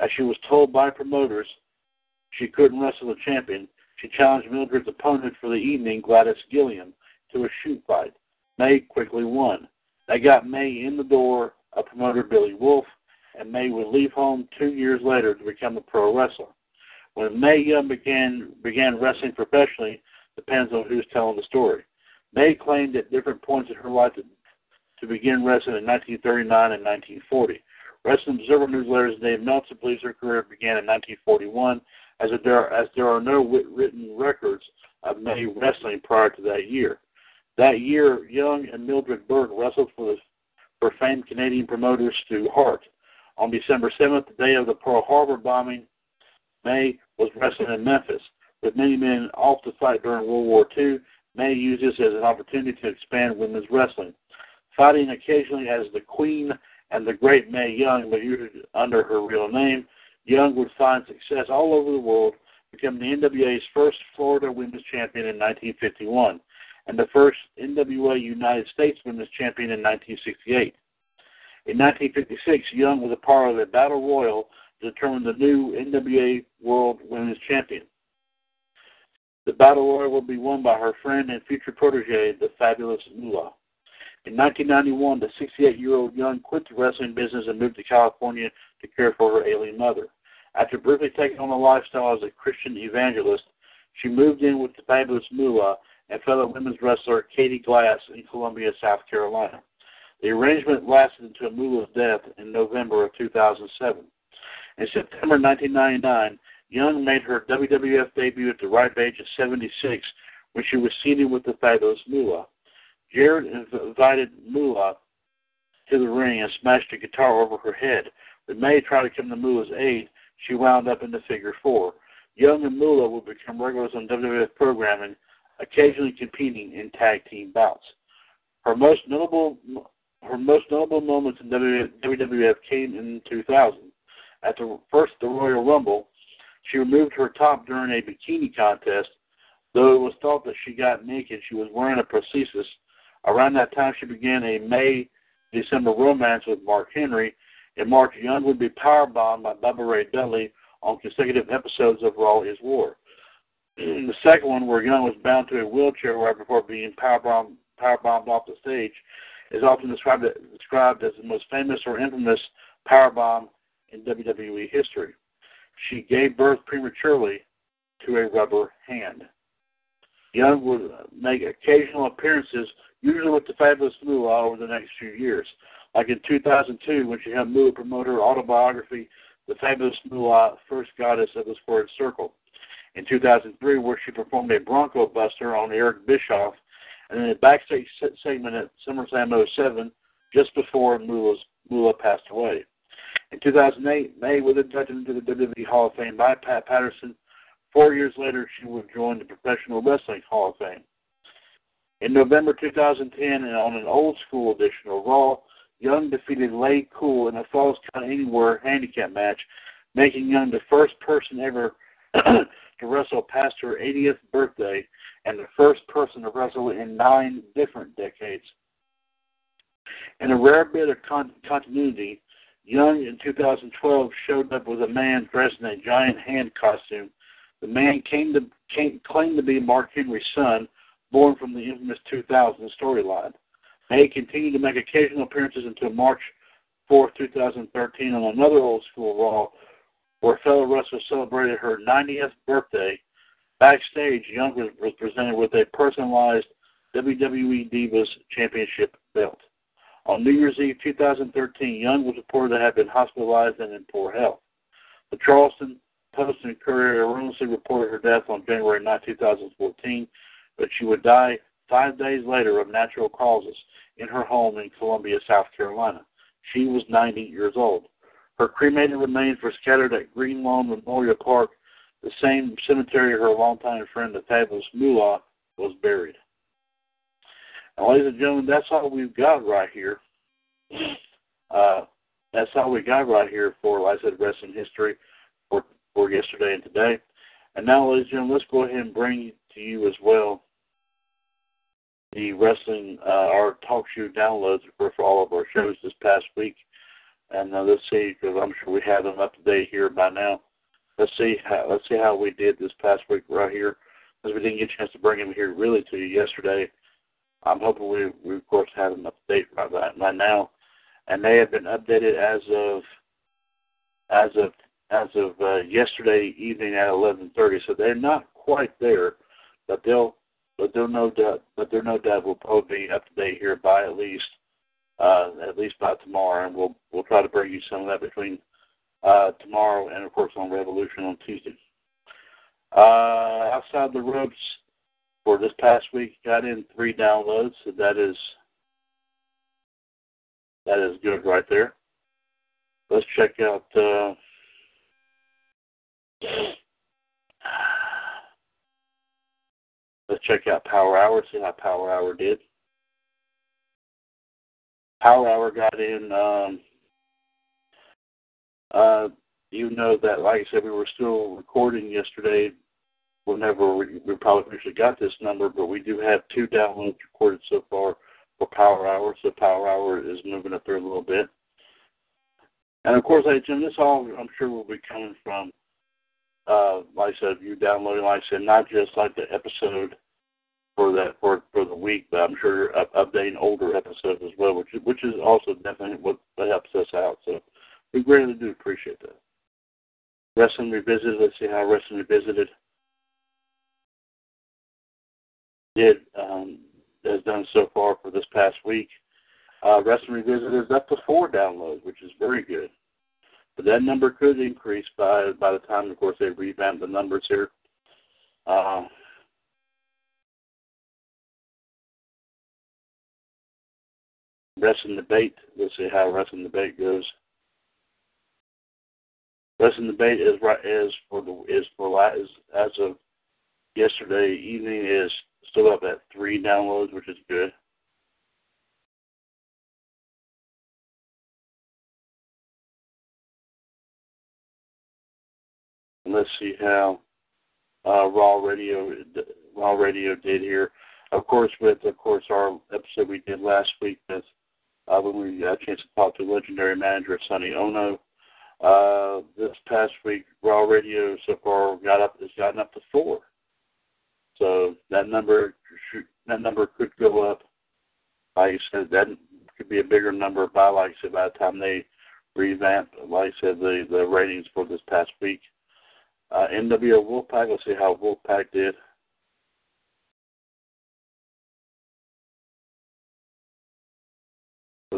As she was told by promoters she couldn't wrestle the champion, she challenged Mildred's opponent for the evening, Gladys Gillem, to a shoot fight. Mae quickly won. They got Mae in the door of promoter Billy Wolfe, and Mae would leave home two years later to become a pro wrestler. When Mae Young began began wrestling professionally, depends on who's telling the story. Mae claimed at different points in her life to, to begin wrestling in 1939 and 1940. Wrestling Observer Newsletter's Dave Meltzer believes her career began in 1941, as there, as there are no written records of Mae wrestling prior to that year. That year, Young and Mildred Burke wrestled for the for famed Canadian promoter Stu Hart. On December 7th, the day of the Pearl Harbor bombing, Mae was wrestling in Memphis. With many men off to fight during World War II, Mae used this as an opportunity to expand women's wrestling. Fighting occasionally as the Queen and the Great Mae Young, but usually under her real name, Young would find success all over the world, becoming the NWA's first Florida Women's Champion in 1951 and the first NWA United States Women's Champion in 1968. In 1956, Young was a part of a battle royal to determine the new NWA World Women's Champion. The battle royal will be won by her friend and future protege, the fabulous Moolah. In 1991, the 68-year-old Young quit the wrestling business and moved to California to care for her ailing mother. After briefly taking on a lifestyle as a Christian evangelist, she moved in with the fabulous Moolah and fellow women's wrestler Katie Glass in Columbia, South Carolina. The arrangement lasted until Moolah's death in November of 2007. In September 1999, Young made her WWF debut at the ripe age of 76 when she was seated with the fabulous Moolah. Jarrett invited Moolah to the ring and smashed a guitar over her head. When Mae tried to come to Moolah's aid, she wound up in the figure four. Young and Moolah would become regulars on WWF programming occasionally competing in tag team bouts. Her most notable her most notable moments in WWF came in 2000. At the first the Royal Rumble, she removed her top during a bikini contest. Though it was thought that she got naked, she was wearing a prosthesis. Around that time, she began a May December romance with Mark Henry. and Mark Young would be powerbombed by Bubba Ray Dudley on consecutive episodes of Raw is War. the second one, where Young was bound to a wheelchair right before being powerbombed, powerbombed off the stage, is often described, described as the most famous or infamous powerbomb in WWE history. She gave birth prematurely to a rubber hand. Young would make occasional appearances, usually with the Fabulous Moolah, over the next few years. Like in 2002, when she helped Moolah promote her autobiography, The Fabulous Moolah, uh, First Goddess of the Squared Circle. In 2003, where she performed a Bronco Buster on Eric Bischoff, and in a backstage segment at SummerSlam 07, just before Moolah passed away. In 2008, Mae was inducted into the WWE Hall of Fame by Pat Patterson. Four years later, she would join the Professional Wrestling Hall of Fame. In November 2010, and on an old school edition of Raw, Young defeated LayCool in a Falls Count Anywhere handicap match, making Young the first person ever to wrestle past her 80th birthday and the first person to wrestle in nine different decades. In a rare bit of con- continuity, Young in 2012 showed up with a man dressed in a giant hand costume. The man came to, came, claimed to be Mark Henry's son, born from the infamous 2000 storyline. Mae continued to make occasional appearances until March 4, 2013, on another old school Raw, where fellow wrestler celebrated her 90th birthday. Backstage, Young was, presented with a personalized WWE Divas Championship belt. On New Year's Eve 2013, Young was reported to have been hospitalized and in poor health. The Charleston Post and Courier erroneously reported her death on January 9, 2014, but she would die five days later of natural causes in her home in Columbia, South Carolina. She was 90 years old. Her cremated remains were scattered at Green Lawn Memorial Park, the same cemetery her longtime friend, the fabulous Moolah, was buried. Now, ladies and gentlemen, that's all we've got right here. Uh, that's all we got right here for, like I said, wrestling history for, for yesterday and today. And now, ladies and gentlemen, let's go ahead and bring to you as well the wrestling, uh, our talk show downloads for, for all of our shows this past week. And uh, let's see, because I'm sure we have them up to date here by now. Let's see how let's see how we did this past week right here, because we didn't get a chance to bring them here really to you yesterday. I'm hoping we, we of course have them up to date right, right now, and they have been updated as of as of as of uh, yesterday evening at 11:30. So they're not quite there, but they'll but they're no doubt but they're no doubt will probably be up to date here by at least uh, at least by tomorrow, and we'll we'll try to bring you some of that between uh, tomorrow and of course on Revolution on Tuesday. Uh, outside the ropes for this past week, got in three downloads, so that is that is good right there. Let's check out. Uh, let's check out Power Hour. See how Power Hour did. Power Hour got in. Um, uh, you know that, like I said, we were still recording yesterday. Whenever we, we probably actually got this number, but we do have two downloads recorded so far for Power Hour. So Power Hour is moving up there a little bit. And of course, Jim, this all I'm sure will be coming from, uh, like I said, you downloading, like I said, not just like the episode for that for for the week, but I'm sure up, updating older episodes as well, which which is also definitely what, what helps us out. So we greatly do appreciate that. Wrestling Revisited. Let's see how Wrestling Revisited did um, has done so far for this past week. Uh, Wrestling Revisited is up to four downloads, which is very good. But that number could increase by by the time, of course, they revamp the numbers here. Uh, Wrestling Debate. Let's see how Wrestling Debate goes. Wrestling Debate is right is for the is for is as of yesterday evening is still up at three downloads, which is good. let's see how uh, Raw Radio Raw Radio did here. Of course, with of course our episode we did last week with uh, when we got a chance to talk to legendary manager Sonny Ono. Uh, this past week, Raw Radio so far got up has gotten up to four. So that number that number could go up. Like I said, that could be a bigger number by like I said by the time they revamp. Like I said, the the ratings for this past week. Uh, NWO Wolfpack. Let's see how Wolfpack did.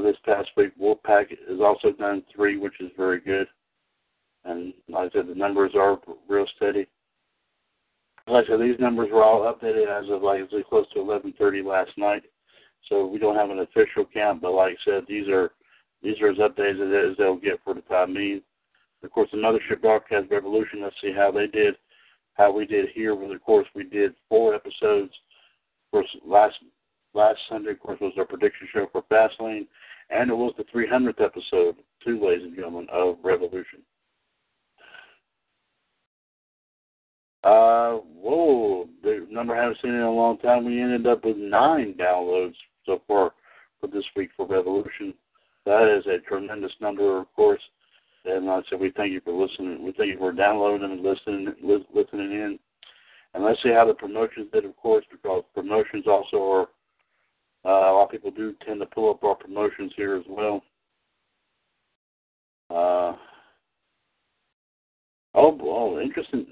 This past week, Wolfpack has also done three, which is very good. And like I said, the numbers are real steady. Like I said, these numbers were all updated as of like close to 11:30 last night. So we don't have an official count, but like I said, these are these are as updated as they'll get for the time being. Of course, the Mothership Broadcast Revolution. Let's see how they did, how we did here. With of course, we did four episodes. Of course, last last Sunday, of course, was our prediction show for Fastlane, and it was the 300th episode, two ladies and gentlemen, of Revolution. Uh, whoa, the number I haven't seen in a long time. We ended up with nine downloads so far for this week for Revolution. That is a tremendous number, of course. And like I said, we thank you for listening. We thank you for downloading and listening, li- listening in. And let's see how the promotions did, of course, because promotions also are. Uh, a lot of people do tend to pull up our promotions here as well. Uh, Oh, oh, interesting.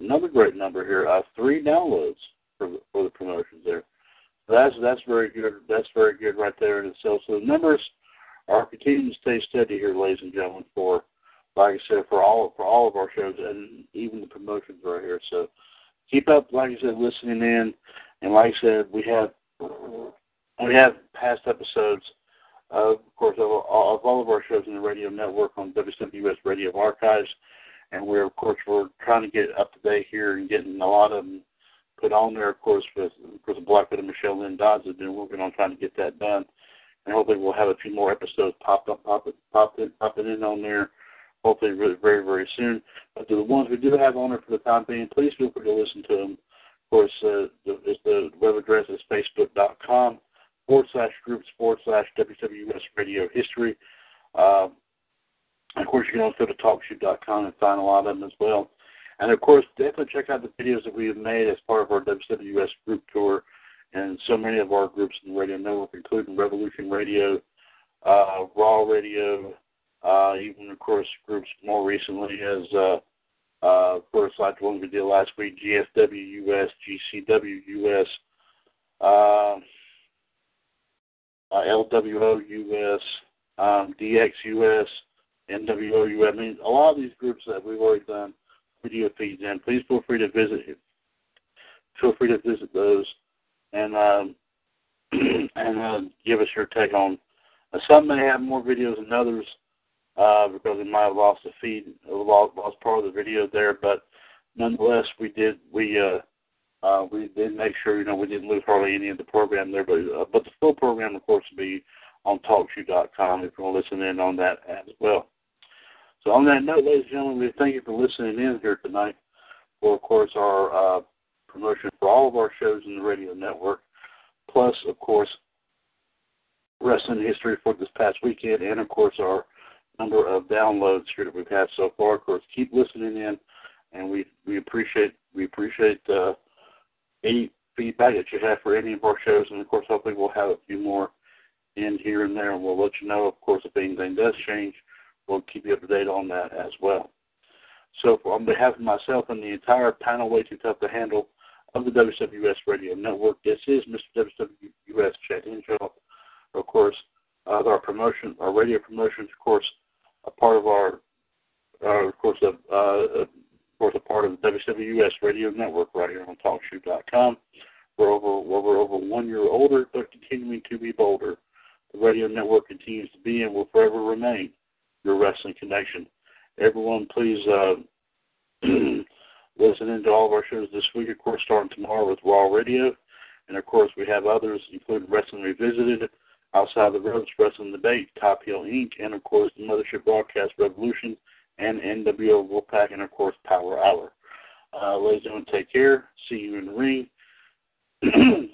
Another great number here. Uh, three downloads for the, for the promotions there. That's that's very good. That's very good right there in itself. So the numbers are continuing to stay steady here, ladies and gentlemen. For like I said, for all for all of our shows and even the promotions right here. So keep up, like I said, listening in. And like I said, we have we have past episodes, of course, of, of all of our shows in the radio network on WCWUS Radio Archives and we're of course we're trying to get up to date here and getting a lot of them put on there. Of course, with of course Blackwood and Michelle Lynn Dodds have been working on trying to get that done, and hopefully we'll have a few more episodes pop up, pop it, pop in, popping in on there. Hopefully, very, very, very soon. But to the ones we do have on there for the time being, please feel free to listen to them. Of course, uh, the, the web address is facebook.com forward slash groups forward slash WCWUS Radio History. And of course, you can also go to TalkShoe.com and find a lot of them as well. And of course, definitely check out the videos that we have made as part of our WCWUS group tour and so many of our groups in the radio network, including Revolution Radio, uh, Raw Radio, uh, even of course groups more recently as uh, uh, like the we did last week, GSW US, GCW US, uh, uh, LWO US, um, DX US, NWOU. I mean, a lot of these groups that we've already done video feeds in. Please feel free to visit. Feel free to visit those and um, and uh, give us your take on. Uh, some may have more videos than others uh, because they might have lost the feed, lost, lost part of the video there. But nonetheless, we did we uh, uh, we did make sure you know we didn't lose hardly any of the program there. But uh, but the full program, of course, will be on TalkShoe.com if you want to listen in on that as well. So on that note, ladies and gentlemen, we thank you for listening in here tonight for, of course, our uh, promotion for all of our shows in the radio network, plus, of course, wrestling history for this past weekend, and, of course, our number of downloads here that we've had so far. Of course, keep listening in, and we we appreciate we appreciate uh, any feedback that you have for any of our shows, and of course, hopefully, we'll have a few more in here and there, and we'll let you know, of course, if anything does change we'll keep you up to date on that as well. So, for, on behalf of myself and the entire panel, way too tough to handle of the WCWUS Radio Network, this is Mr. WCWUS Chad Hinshaw. Of course, uh, our promotion, our radio promotions, of course, a part of our, uh, of course, a, uh, of course, a part of the WCWUS Radio Network right here on TalkShoe.com. We're over, we're over one year older, but continuing to be bolder. The radio network continues to be and will forever remain your wrestling connection. Everyone, please uh, listen into all of our shows this week. Of course, starting tomorrow with Raw Radio, and of course we have others, including Wrestling Revisited, Outside the Ropes, Wrestling Debate, Top Heel Inc., and of course the Mothership Broadcast Revolution, and NWO Wolfpack, and of course Power Hour. Uh, ladies and gentlemen, take care. See you in the ring.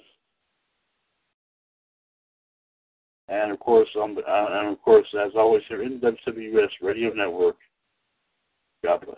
And of course, um, uh, and of course, as always, here in WCWUS Radio Network. God bless.